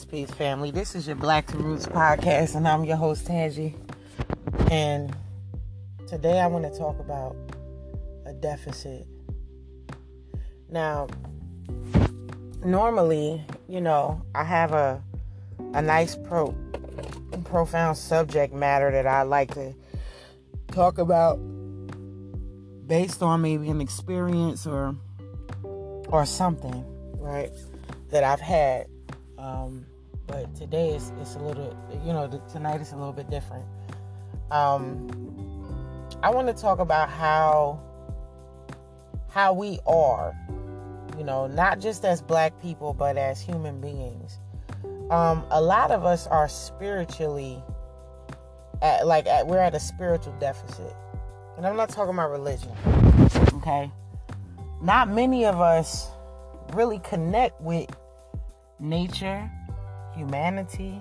Peace, peace, family. This is your Black to Roots podcast, and I'm your host, Tangie. And today I want to talk about a deficit. Now, normally, you know, I have a a nice pro profound subject matter that I like to talk about based on maybe an experience or or something, right? That I've had. Um, but today is it's a little, you know, tonight is a little bit different. Um, I want to talk about how how we are, you know, not just as black people, but as human beings. Um, a lot of us are spiritually, at, like at, we're at a spiritual deficit, and I'm not talking about religion. Okay, not many of us really connect with nature, humanity,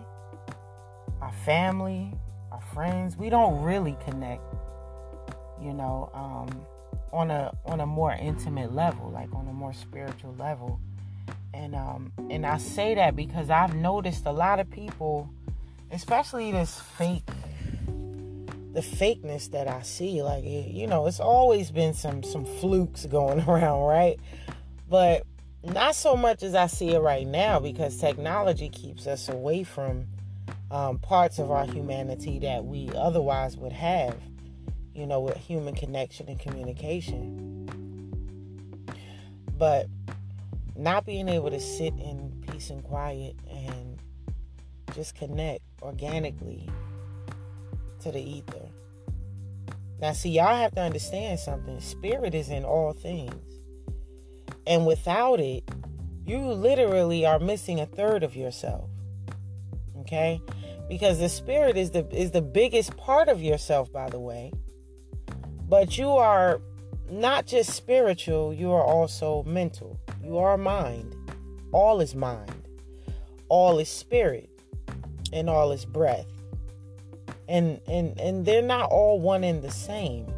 our family, our friends. We don't really connect, you know, um, on a on a more intimate level, like on a more spiritual level. And um, and I say that because I've noticed a lot of people, especially this fake the fakeness that I see. Like you know, it's always been some some flukes going around, right? But not so much as I see it right now because technology keeps us away from um, parts of our humanity that we otherwise would have, you know, with human connection and communication. But not being able to sit in peace and quiet and just connect organically to the ether. Now, see, y'all have to understand something. Spirit is in all things. And without it, you literally are missing a third of yourself. Okay? Because the spirit is the is the biggest part of yourself, by the way. But you are not just spiritual, you are also mental. You are mind. All is mind. All is spirit. And all is breath. And and and they're not all one and the same.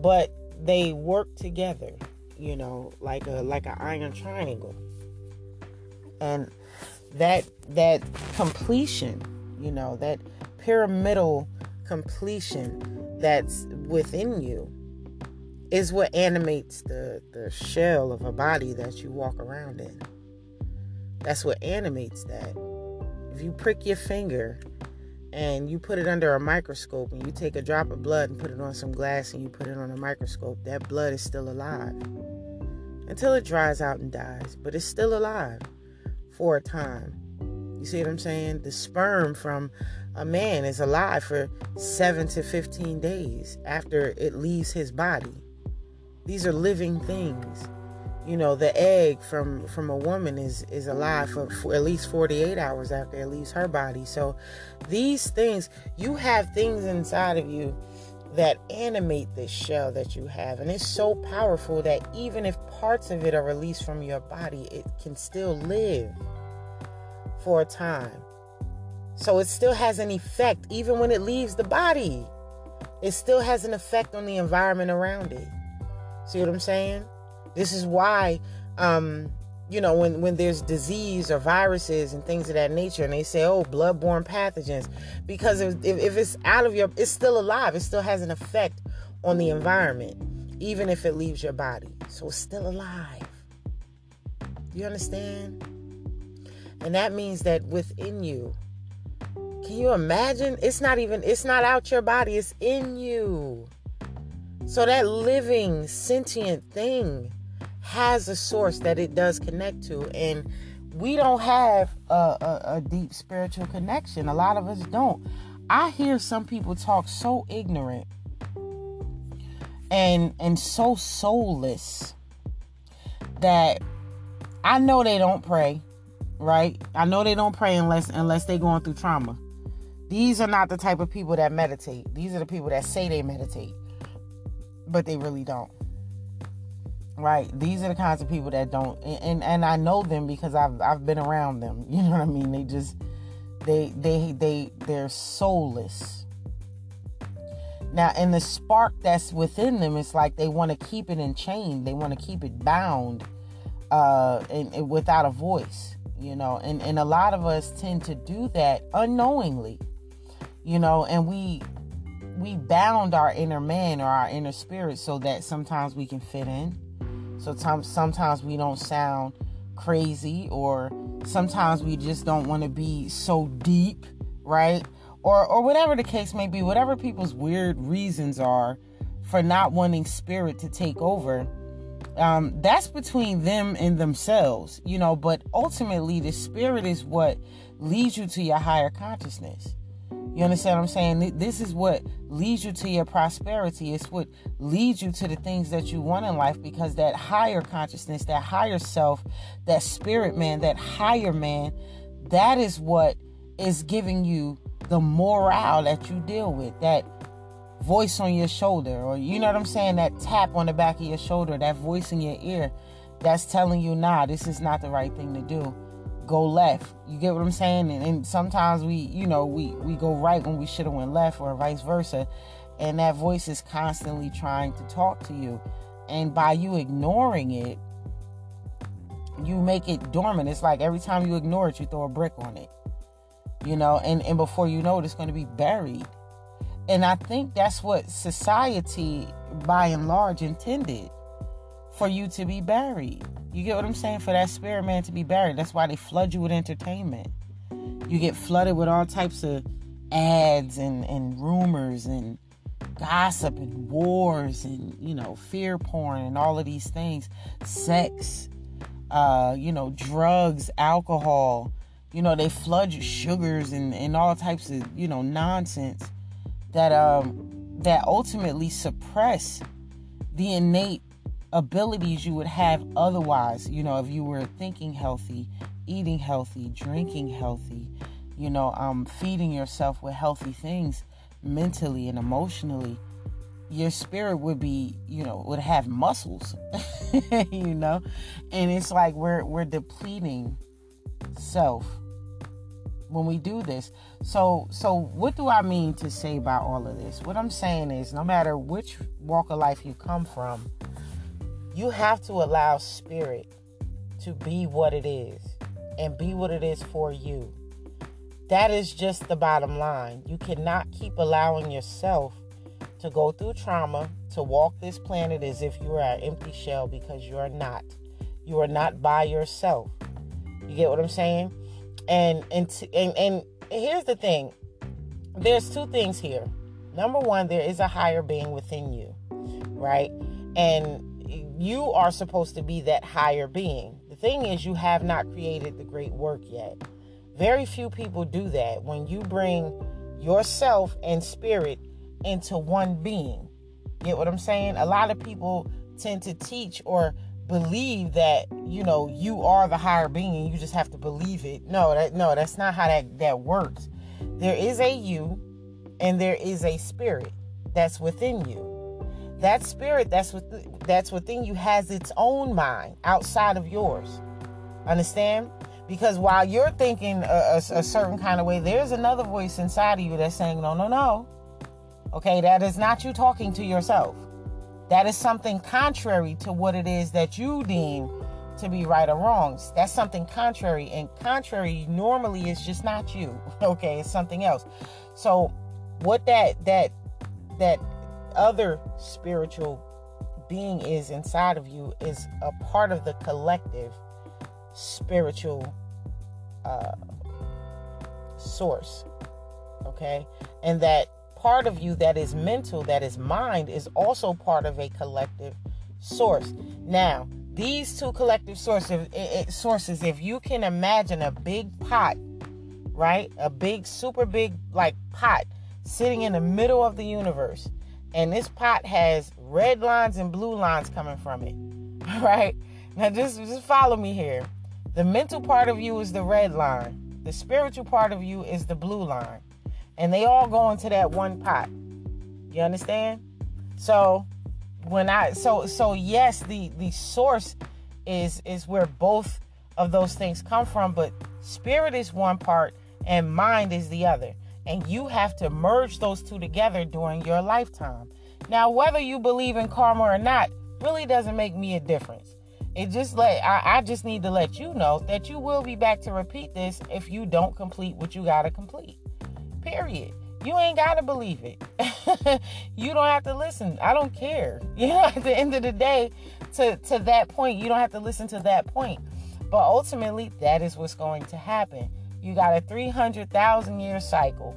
But they work together you know, like a like an iron triangle. And that that completion, you know, that pyramidal completion that's within you is what animates the the shell of a body that you walk around in. That's what animates that. If you prick your finger and you put it under a microscope and you take a drop of blood and put it on some glass and you put it on a microscope, that blood is still alive until it dries out and dies, but it's still alive for a time. You see what I'm saying? The sperm from a man is alive for 7 to 15 days after it leaves his body. These are living things you know the egg from from a woman is is alive for, for, at least 48 hours after it leaves her body. So these things you have things inside of you that animate this shell that you have. And it's so powerful that even if parts of it are released from your body it can still live for a time. So it still has an effect even when it leaves the body. It still has an effect on the environment around it. See what i'm saying this is why, um, you know, when, when there's disease or viruses and things of that nature, and they say, oh, bloodborne pathogens, because if, if it's out of your, it's still alive. It still has an effect on the environment, even if it leaves your body. So it's still alive. You understand? And that means that within you, can you imagine? It's not even, it's not out your body, it's in you. So that living, sentient thing has a source that it does connect to and we don't have a, a, a, deep spiritual connection. A lot of us don't. I hear some people talk so ignorant and and so soulless that i know they don't pray right? I know they don't pray unless unless they're going through trauma. These are not the type of people that meditate. These are the people that say they meditate but they really don't right. These are the kinds of people that don't and and i know them because i've i've been around them. You know what i mean? They just they they they they're soulless. Now and the spark that's within them it's like they want to keep it in chain. They want to keep it bound uh and, and, without a voice you know, and, and a lot of us tend to do that unknowingly, you know, and we we bound our inner man or our inner spirit so that sometimes we can fit in. So sometimes we don't sound crazy or sometimes we just don't want to be so deep, right? Or or whatever the case may be, whatever people's weird reasons are for not wanting spirit to take over. Um, that's between them and themselves, you know, but ultimately the spirit is what leads you to your higher consciousness. You understand what I'm saying? This is what leads you to your prosperity. It's what leads you to the things that you want in life because that higher consciousness, that higher self, that spirit man, that higher man, that is what is giving you the morale that you deal with. That voice on your shoulder, or you know what I'm saying? That tap on the back of your shoulder, that voice in your ear that's telling you, nah, this is not the right thing to do go left. You get what I'm saying? And, and sometimes we, you know, we we go right when we should have went left, or vice versa. And that voice is constantly trying to talk to you. And by you ignoring it, you make it dormant. It's like every time you ignore it, you throw a brick on it. You know, and, and before you know it, it's going to be buried. And I think that's what society, by and large, intended for you to be buried. You get what I'm saying? For that spirit man to be buried. That's why they flood you with entertainment. You get flooded with all types of ads and, and rumors and gossip and wars and, you know, fear porn and all of these things. Sex, uh, you know, drugs, alcohol. You know, they flood you sugars and, and all types of, you know, nonsense that um that ultimately suppress the innate abilities you would have otherwise, you know, if you were thinking healthy, eating healthy, drinking healthy, you know, um, feeding yourself with healthy things mentally and emotionally, your spirit would be, you know, would have muscles, you know, and it's like we're we're depleting self when we do this. So so what do I mean to say by all of this? What I'm saying is no matter which walk of life you come from, you have to allow spirit to be what it is and be what it is for you. That is just the bottom line. You cannot keep allowing yourself to go through trauma, to walk this planet as if you are an empty shell because you are not. You are not by yourself. You get what I'm saying? And and and, and here's the thing. There's two things here. Number one, there is a higher being within you, right? And you are supposed to be that higher being. The thing is, you have not created the great work yet. Very few people do that when you bring yourself and spirit into one being. Get what I'm saying? A lot of people tend to teach or believe that you know you are the higher being you just have to believe it no that no that's not how that that works there is a you and there is a spirit that's within you that spirit that's with, that's within you has its own mind outside of yours. Understand? Because while you're thinking a, a, a, certain kind of way, there's another voice inside of you that's saying, no, no, no. Okay, that is not you talking to yourself. That is something contrary to what it is that you deem to be right or wrong. That's something contrary. And contrary normally is just not you. Okay, it's something else. So what that that that other spiritual being is inside of you is a part of the collective spiritual uh, source. Okay? And that part of you that is mental, that is mind, is also part of a collective source. Now, these two collective sources, sources, if you can imagine a big pot, right? A big, super big, like pot sitting in the middle of the universe and this pot has red lines and blue lines coming from it. Right? Now just just follow me here. The mental part of you is the red line. The spiritual part of you is the blue line. And they all go into that one pot. You understand? So when I so so yes, the the source is is where both of those things come from, but spirit is one part and mind is the other. And you have to merge those two together during your lifetime. Now, whether you believe in karma or not really doesn't make me a difference. it just let I, I just need to let you know that you will be back to repeat this if you don't complete what you gotta complete. Period. You ain't gotta believe it. you don't have to listen. I don't care. You know, at the end of the day, to, to that point, you don't have to listen to that point. But ultimately, that is what's going to happen. You got a 300,000 year cycle.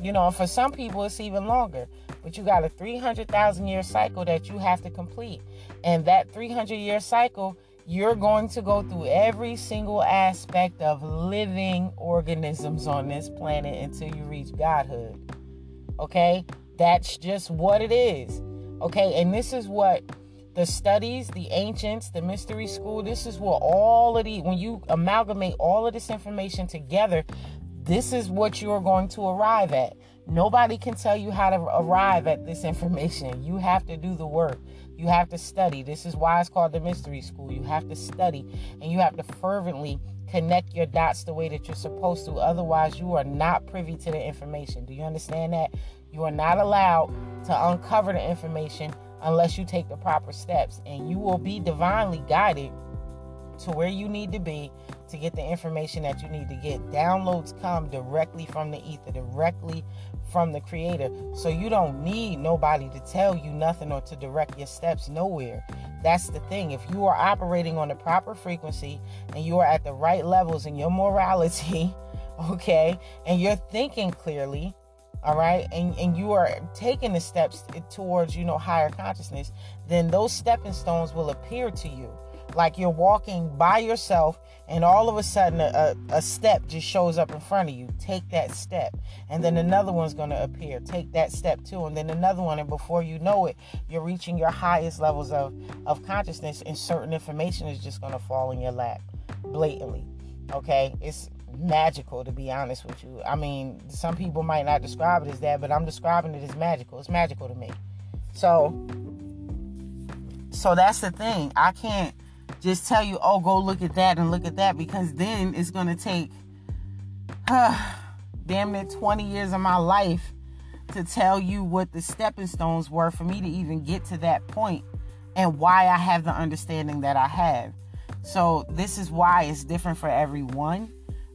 You know, for some people, it's even longer. But you got a 300,000 year cycle that you have to complete. And that 300 year cycle, you're going to go through every single aspect of living organisms on this planet until you reach godhood. Okay? That's just what it is. Okay? And this is what the studies, the ancients, the mystery school, this is what all of the, when you amalgamate all of this information together, this is what you're going to arrive at. Nobody can tell you how to arrive at this information. You have to do the work. You have to study. This is why it's called the mystery school. You have to study and you have to fervently connect your dots the way that you're supposed to. Otherwise, you are not privy to the information. Do you understand that? You are not allowed to uncover the information unless you take the proper steps. And you will be divinely guided to where you need to be to get the information that you need to get. Downloads come directly from the ether, directly from the creator. So you don't need nobody to tell you nothing or to direct your steps nowhere. That's the thing. If you are operating on the proper frequency and you are at the right levels in your morality, okay, and you're thinking clearly, all right? And and you are taking the steps towards you know higher consciousness then those stepping stones will appear to you. Like you're walking by yourself and all of a sudden a, a, step just shows up in front of you. Take that step. And then another one's going to appear. Take that step too. And then another one. And before you know it you're reaching your highest levels of of consciousness and certain information is just going to fall in your lap blatantly. Okay? It's magical to be honest with you. I mean, some people might not describe it as that, but I'm describing it as magical. It's magical to me. So so that's the thing. I can't just tell you, "Oh, go look at that and look at that" because then it's going to take uh, damn near 20 years of my life to tell you what the stepping stones were for me to even get to that point and why I have the understanding that I have. So this is why it's different for everyone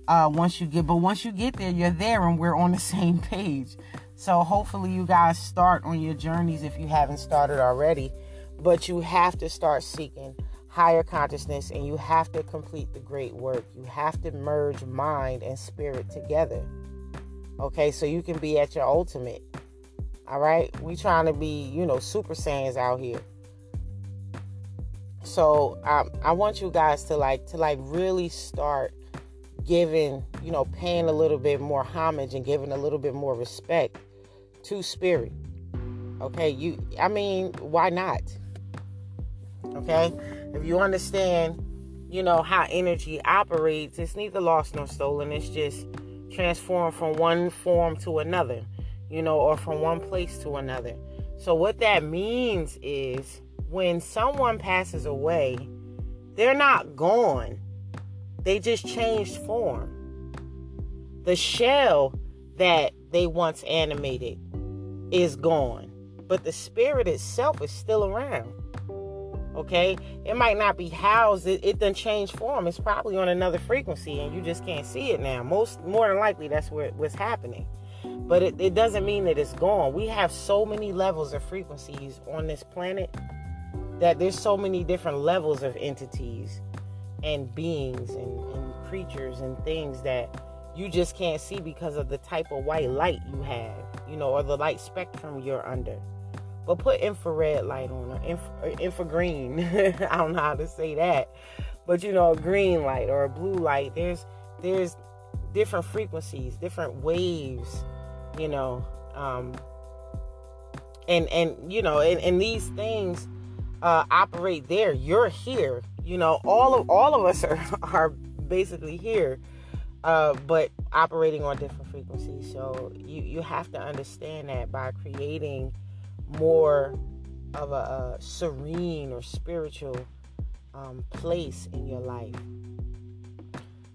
uh, once you get but once you get there you're there and we're on the same page. So hopefully you guys start on your journeys if you haven't started already but you have to start seeking higher consciousness and you have to complete the great work. You have to merge mind and spirit together. Okay so you can be at your ultimate. All right? We trying to be you know super saiyans out here. So um, i want you guys to like to like really start giving, you know, paying a little bit more homage and giving a little bit more respect to spirit. Okay, you I mean, why not? Okay? If you understand, you know, how energy operates, it's neither lost nor stolen. It's just transformed from one form to another, you know, or from one place to another. So what that means is when someone passes away, they're not gone they just changed form. The shell that they once animated is gone, but the spirit itself is still around. Okay, it might not be housed. It, it done changed form. It's probably on another frequency, and you just can't see it now. Most more than likely, that's where what's happening. But it, it doesn't mean that it's gone. We have so many levels of frequencies on this planet that there's so many different levels of entities and beings and, and creatures and things that you just can't see because of the type of white light you have, you know, or the light spectrum you're under. But put infrared light on or, inf- or infragreen. I don't know how to say that, but you know, a green light or a blue light. There's there's different frequencies, different waves, you know, um, and and you know, and, and these things uh, operate there. You're here. You know, all of all of us are are basically here, uh, but operating on different frequencies. So you you have to understand that by creating more of a, a serene or spiritual um, place in your life,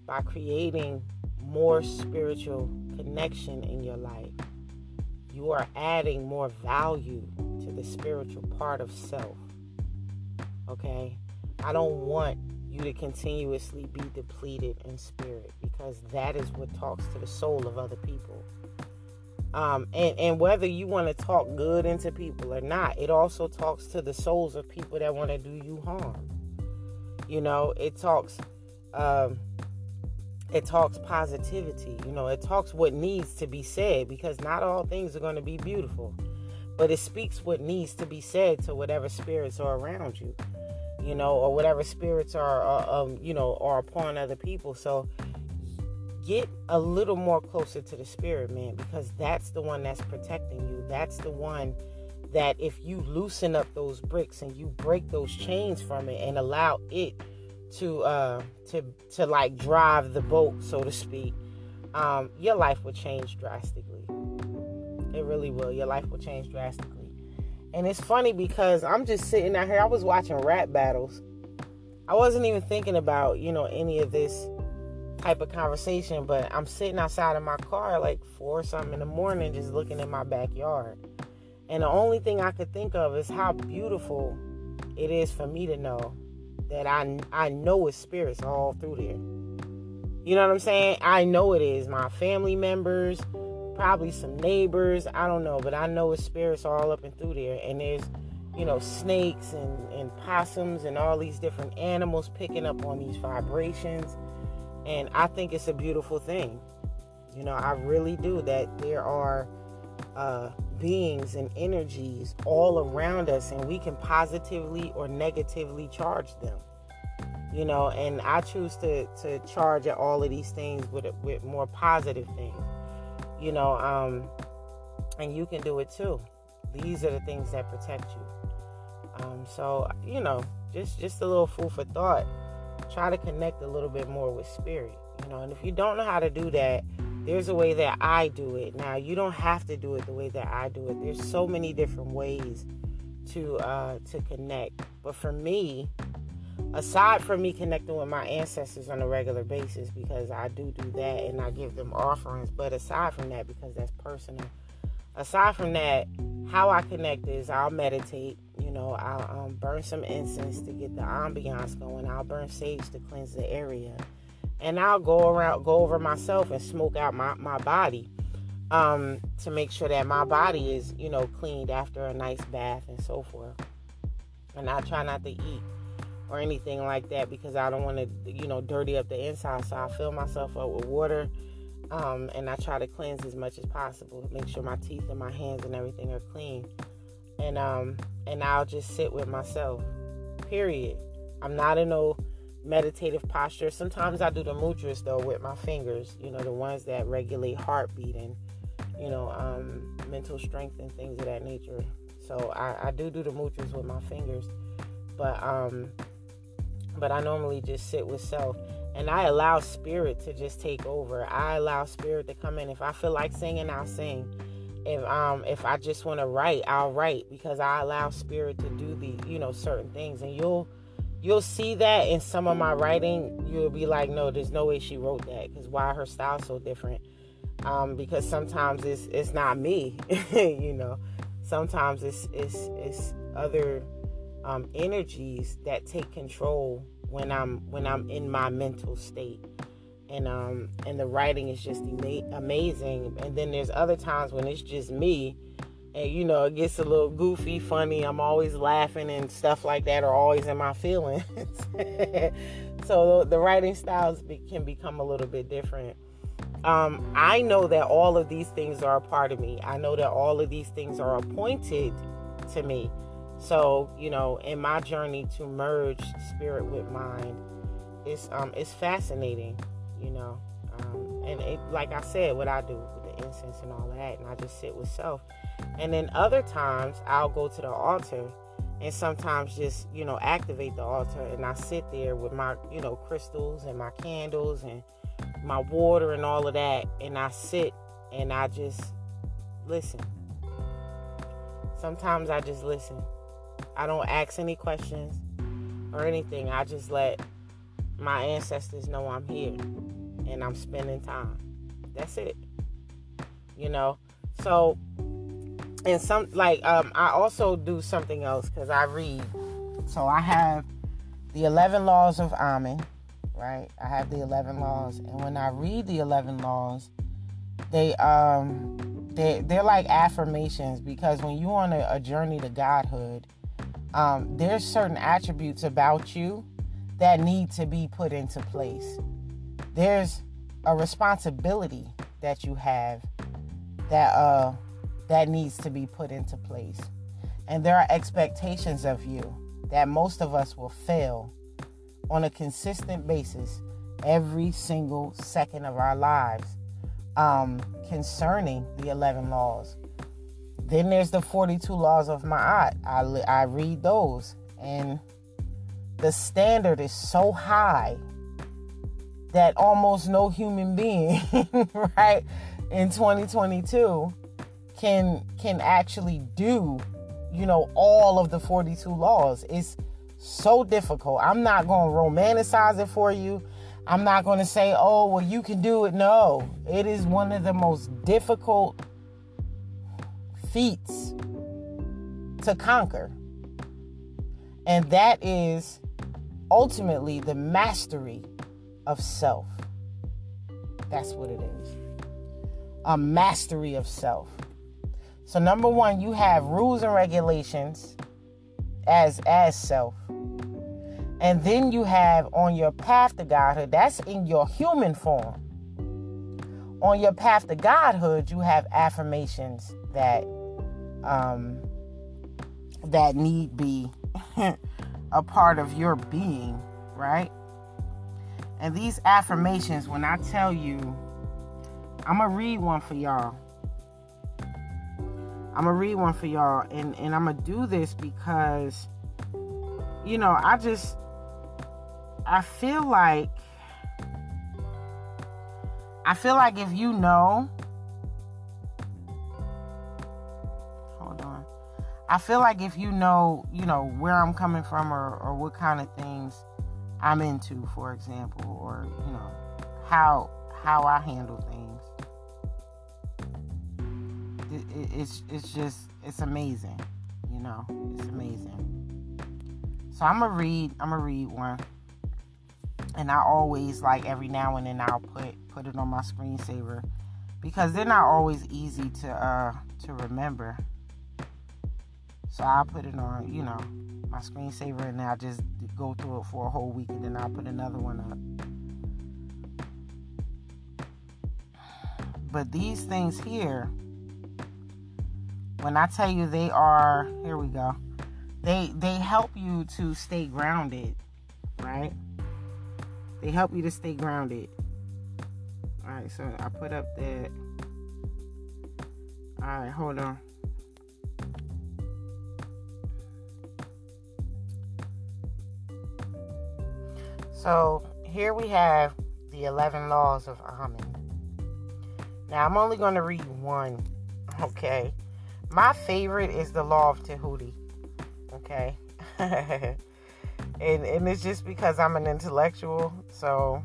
by creating more spiritual connection in your life, you are adding more value to the spiritual part of self. Okay? I don't want you to continuously be depleted in spirit because that is what talks to the soul of other people. Um, and, and whether you want to talk good into people or not, it also talks to the souls of people that want to do you harm. You know, it talks um, it talks positivity. You know, it talks what needs to be said because not all things are going to be beautiful, but it speaks what needs to be said to whatever spirits are around you, you know, or whatever spirits are, um, you know, are upon other people. So get a little more closer to the spirit, man, because that's the one that's protecting you. That's the one that if you loosen up those bricks and you break those chains from it and allow it to uh to to like drive the boat so to speak um your life will change drastically it really will your life will change drastically and it's funny because i'm just sitting out here i was watching rap battles i wasn't even thinking about you know any of this type of conversation but i'm sitting outside of my car like four something in the morning just looking in my backyard and the only thing i could think of is how beautiful it is for me to know that I I know it's spirits all through there. You know what I'm saying? I know it is my family members, probably some neighbors. I don't know, but I know it's spirits all up and through there. And there's, you know, snakes and, and possums and all these different animals picking up on these vibrations. And I think it's a beautiful thing. You know, I really do that there are uh, beings and energies all around us, and we can positively or negatively charge them. You know, and I choose to to charge at all of these things with with more positive things. You know, um, and you can do it too. These are the things that protect you. Um, so you know, just just a little food for thought. Try to connect a little bit more with spirit. You know, and if you don't know how to do that, there's a way that I do it. Now, you don't have to do it the way that I do it. There's so many different ways to uh, to connect. But for me, aside from me connecting with my ancestors on a regular basis, because I do do that and I give them offerings. But aside from that, because that's personal. Aside from that, how I connect is I'll meditate. You know, I'll um, burn some incense to get the ambiance going. I'll burn sage to cleanse the area and I'll go around, go over myself and smoke out my, my body um, to make sure that my body is, you know, cleaned after a nice bath and so forth. And I try not to eat or anything like that because I don't want to, you know, dirty up the inside. So I fill myself up with water um, and I try to cleanse as much as possible make sure my teeth and my hands and everything are clean. And um, and I'll just sit with myself. Period. I'm not in no meditative posture. Sometimes I do the mudras though with my fingers, you know, the ones that regulate heartbeat and, you know, um, mental strength and things of that nature. So I, I do do the mudras with my fingers, but um, but I normally just sit with self and I allow spirit to just take over. I allow spirit to come in. If I feel like singing, I'll sing. If um if I just want to write, I'll write because I allow spirit to do the you know certain things, and you'll you'll see that in some of my writing. You'll be like, no, there's no way she wrote that because why her style so different? Um, because sometimes it's it's not me, you know. Sometimes it's it's it's other um, energies that take control when I'm when I'm in my mental state, and um and the writing is just ama- amazing. And then there's other times when it's just me and you know it gets a little goofy funny. I'm always laughing and stuff like that are always in my feelings. So the writing styles be, can become a little bit different. Um, i know that all of these things are a part of me. I know that all of these things are appointed to me so you know in my journey to merge spirit with mind it's um it's fascinating you know um, and it, like i said what i do with the incense and all that and i just sit with self and then other times I'll go to the altar and sometimes just, you know, activate the altar and I sit there with my, you know, crystals and my candles and my water and all of that and I sit and I just listen. Sometimes I just listen. I don't ask any questions or anything. I just let my ancestors know I'm here and I'm spending time. That's it. You know? So and some like um, I also do something else because I read. So I have the 11 laws of Amen, right? I have the 11 laws. And when I read the 11 laws, they um they they're like affirmations because when you're on a, a journey to godhood, um, there's certain attributes about you that need to be put into place. There's a responsibility that you have that uh that needs to be put into place. And there are expectations of you that most of us will fail on a consistent basis every single second of our lives um, concerning the 11 laws. Then there's the 42 laws of Ma'at. I, I read those, and the standard is so high that almost no human being, right, in 2022 can can actually do, you know, all of the 42 laws. It's so difficult. I'm not going to romanticize it for you. I'm not going to say, "Oh, well you can do it." No. It is one of the most difficult feats to conquer. And that is ultimately the mastery of self. That's what it is. A mastery of self. So number 1, you have rules and regulations as as self. And then you have on your path to godhood, that's in your human form. On your path to godhood, you have affirmations that um, that need be a part of your being, right? And these affirmations, when I tell you, I'm gonna read one for y'all. I'm gonna read one for y'all, and and I'm gonna do this because, you know, I just I feel like I feel like if you know I feel like if you know, you know, where I'm coming from or, or what kind of things I'm into, for example, or you know, how how I handle things, it, it, it's it's just it's amazing, you know, it's amazing. So I'm gonna read I'm gonna read one, and I always like every now and then I'll put put it on my screensaver because they're not always easy to uh to remember. So I'll put it on, you know, my screensaver and I'll just go through it for a whole week and then I'll put another one up. But these things here, when I tell you they are, here we go. They they help you to stay grounded, right? They help you to stay grounded. All right, so I put up that. All right, hold on. So here we have the 11 laws of Amen. Now I'm only going to read one, okay? My favorite is the law of Tahuti, okay? and, and it's just because I'm an intellectual, so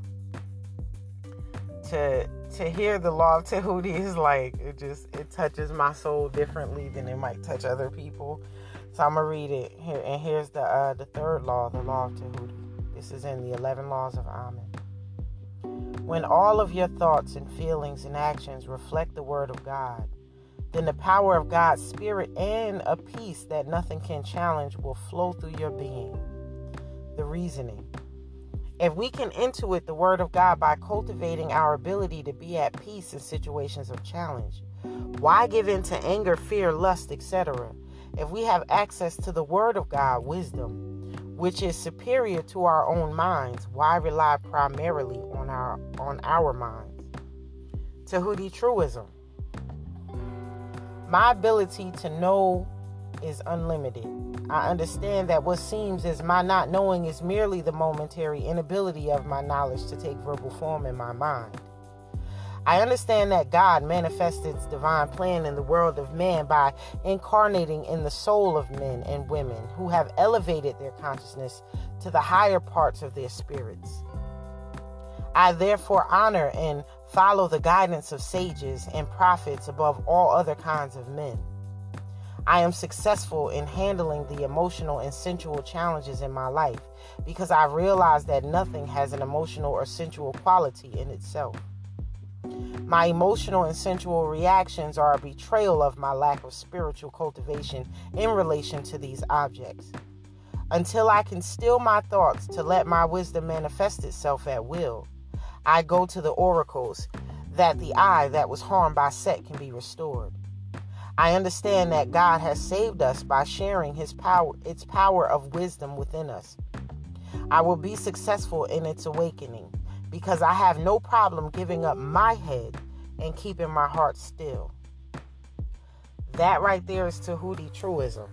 to to hear the law of Tahuti is like it just it touches my soul differently than it might touch other people. So I'm gonna read it here, and here's the uh, the third law, the law of Tahuti. This is in the 11 Laws of Amen. When all of your thoughts and feelings and actions reflect the Word of God, then the power of God's Spirit and a peace that nothing can challenge will flow through your being. The reasoning. If we can intuit the Word of God by cultivating our ability to be at peace in situations of challenge, why give in to anger, fear, lust, etc.? If we have access to the Word of God, wisdom, which is superior to our own minds, why rely primarily on our on our minds? Tahuti truism. My ability to know is unlimited. I understand that what seems as my not knowing is merely the momentary inability of my knowledge to take verbal form in my mind. I understand that God manifested its divine plan in the world of man by incarnating in the soul of men and women who have elevated their consciousness to the higher parts of their spirits. I therefore honor and follow the guidance of sages and prophets above all other kinds of men. I am successful in handling the emotional and sensual challenges in my life because I realize that nothing has an emotional or sensual quality in itself. My emotional and sensual reactions are a betrayal of my lack of spiritual cultivation in relation to these objects. Until I can still my thoughts to let my wisdom manifest itself at will, I go to the oracles that the eye that was harmed by Set can be restored. I understand that God has saved us by sharing his power its power of wisdom within us. I will be successful in its awakening because I have no problem giving up my head and keeping my heart still. That right there is Tahuti truism.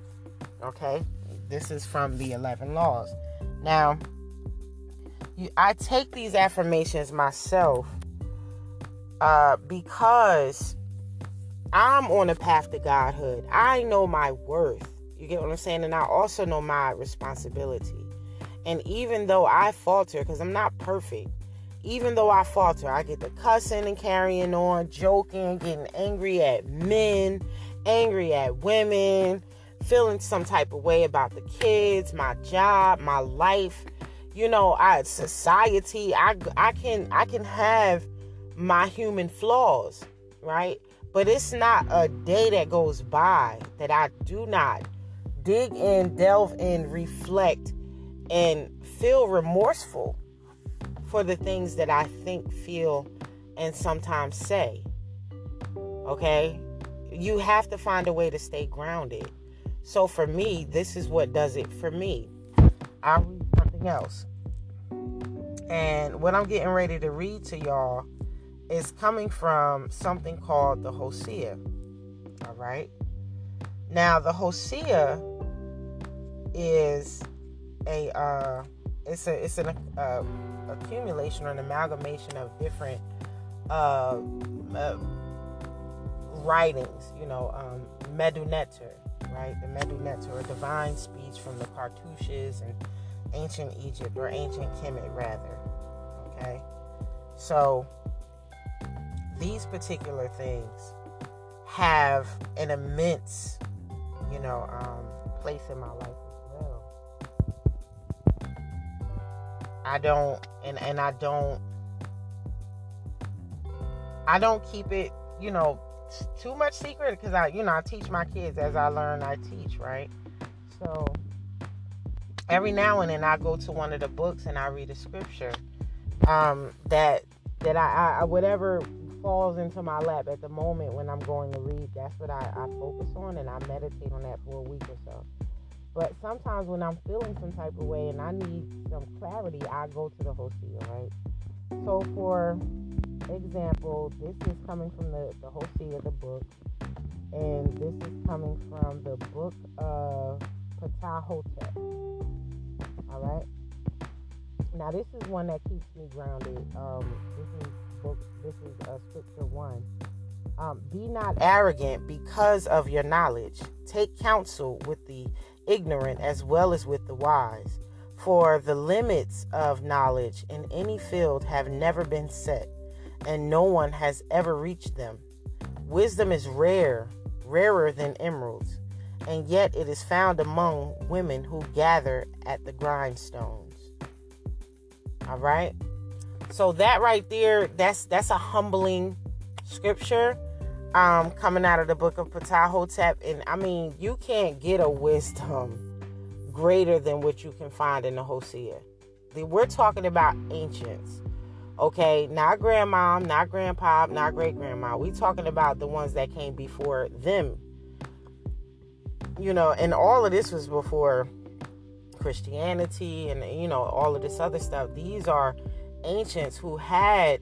Okay? This is from the 11 laws. Now, you, I take these affirmations myself uh, because I'm on a path to godhood. I know my worth. You get what I'm saying? And I also know my responsibility. And even though I falter, because I'm not perfect, even though I falter, I get the cussing and carrying on, joking, getting angry at men, angry at women, feeling some type of way about the kids, my job, my life, you know, I society. I I can I can have my human flaws, right? But it's not a day that goes by that I do not dig in, delve in, reflect, and feel remorseful for the things that I think, feel, and sometimes say. Okay? You have to find a way to stay grounded. So for me, this is what does it for me. I'll read something else. And what I'm getting ready to read to y'all is coming from something called the Husia. All right. Now, the Husia is a uh, it's a it's an uh, accumulation or an amalgamation of different uh, uh, writings. You know, um, Medu-Neter, right? The Medu-Neter, a divine speech from the Cartouches and ancient Egypt or ancient Kemet, rather. Okay, so these particular things have an immense, you know, um, place in my life I don't, and and I don't, I don't keep it, you know, too much secret because I, you know, I teach my kids as I learn, I teach, right? So every now and then I go to one of the books and I read a scripture um, that that I, I whatever falls into my lap at the moment when I'm going to read, that's what I, I focus on and I meditate on that for a week or so. But sometimes when I'm feeling some type of way and I need some clarity, I go to the Husia, right? So for example, this is coming from the, the Husia, the book, and this is coming from the book of Ptah-hotep. All right. Now this is one that keeps me grounded. Um, this is book. This is uh, scripture one. Um, be not arrogant because of your knowledge. Take counsel with the ignorant as well as with the wise. For the limits of knowledge in any field have never been set, and no one has ever reached them. Wisdom is rare, rarer than emeralds, and yet it is found among women who gather at the grindstones. All right? So that right there, that's that's a humbling scripture um, coming out of the book of Ptah-hotep. And I mean, you can't get a wisdom greater than what you can find in the Husia. We're talking about ancients. Okay, not grandma, not grandpa, not great grandma. We're talking about the ones that came before them. You know, and all of this was before Christianity and you know all of this other stuff. These are ancients who had,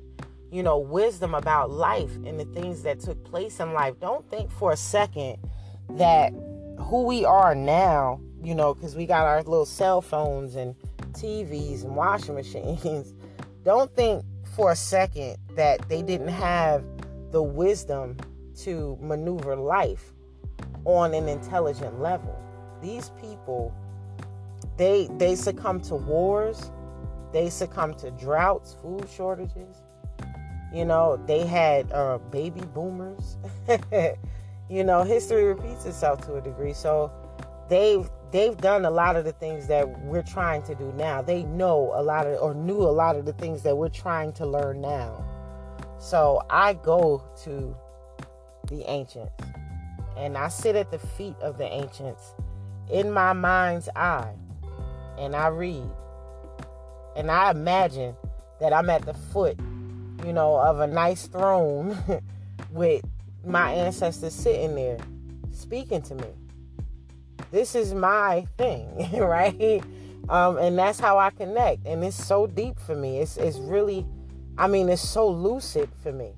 you know, wisdom about life and the things that took place in life. Don't think for a second that who we are now, you know, because we got our little cell phones and TVs and washing machines. Don't think for a second that they didn't have the wisdom to maneuver life on an intelligent level. These people they they succumb to wars they succumb to droughts, food shortages. You know, they had uh, baby boomers. you know, history repeats itself to a degree. So they've they've done a lot of the things that we're trying to do now. They know a lot of or knew a lot of the things that we're trying to learn now. So I go to the ancients and I sit at the feet of the ancients in my mind's eye and I read and I imagine that I'm at the foot, you know, of a nice throne with my ancestors sitting there speaking to me. This is my thing, right? Um, and that's how I connect. And it's so deep for me. It's it's really, I mean, it's so lucid for me.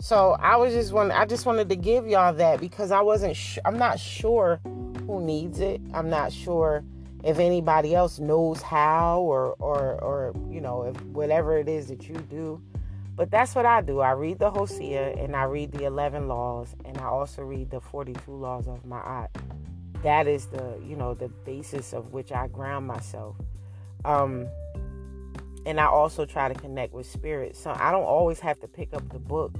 So I was just want I just wanted to give y'all that because I wasn't sh- I'm not sure who needs it. I'm not sure if anybody else knows how or or or you know if whatever it is that you do. But that's what i do. I read the Husia and i read the 11 laws and i also read the 42 laws of ma'at. That is the you know the basis of which i ground myself. Um and i also try to connect with spirit. So i don't always have to pick up the book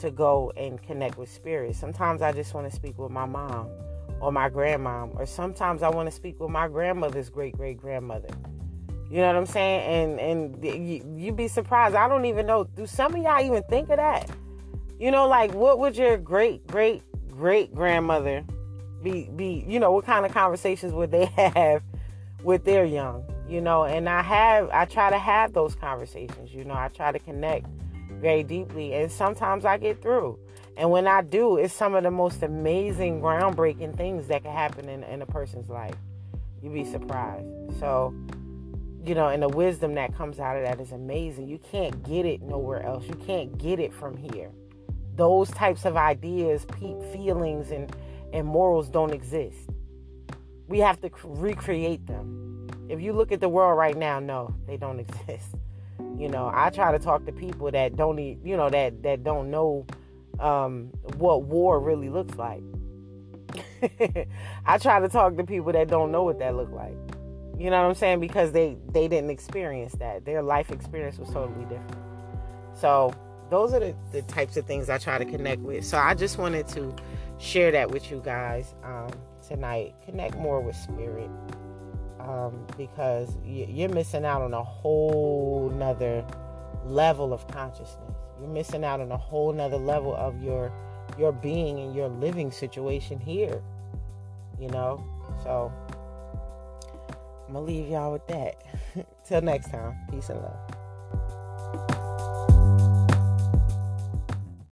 to go and connect with spirit. Sometimes i just want to speak with my mom or my grandmom, or sometimes I want to speak with my grandmother's great great grandmother. You know what I'm saying? And and you, you'd be surprised. I don't even know. Do some of y'all even think of that? You know, like what would your great great great grandmother be be? You know, what kind of conversations would they have with their young? You know, and I have I try to have those conversations. You know, I try to connect very deeply, and sometimes I get through. And when I do, it's some of the most amazing, groundbreaking things that can happen in, in a person's life. You'd be surprised. So, you know, and the wisdom that comes out of that is amazing. You can't get it nowhere else. You can't get it from here. Those types of ideas, feelings, and, and morals don't exist. We have to recreate them. If you look at the world right now, no, they don't exist. You know, I try to talk to people that don't, need, you know, that that don't know um, what war really looks like. I try to talk to people that don't know what that looked like. You know what I'm saying? Because they they didn't experience that. Their life experience was totally different. So those are the, the types of things I try to connect with. So I just wanted to share that with you guys um, tonight. Connect more with spirit um, because you're missing out on a whole nother level of consciousness. You're missing out on a whole nother level of your your being and your living situation here. You know? So I'm gonna leave y'all with that. Till next time. Peace and love.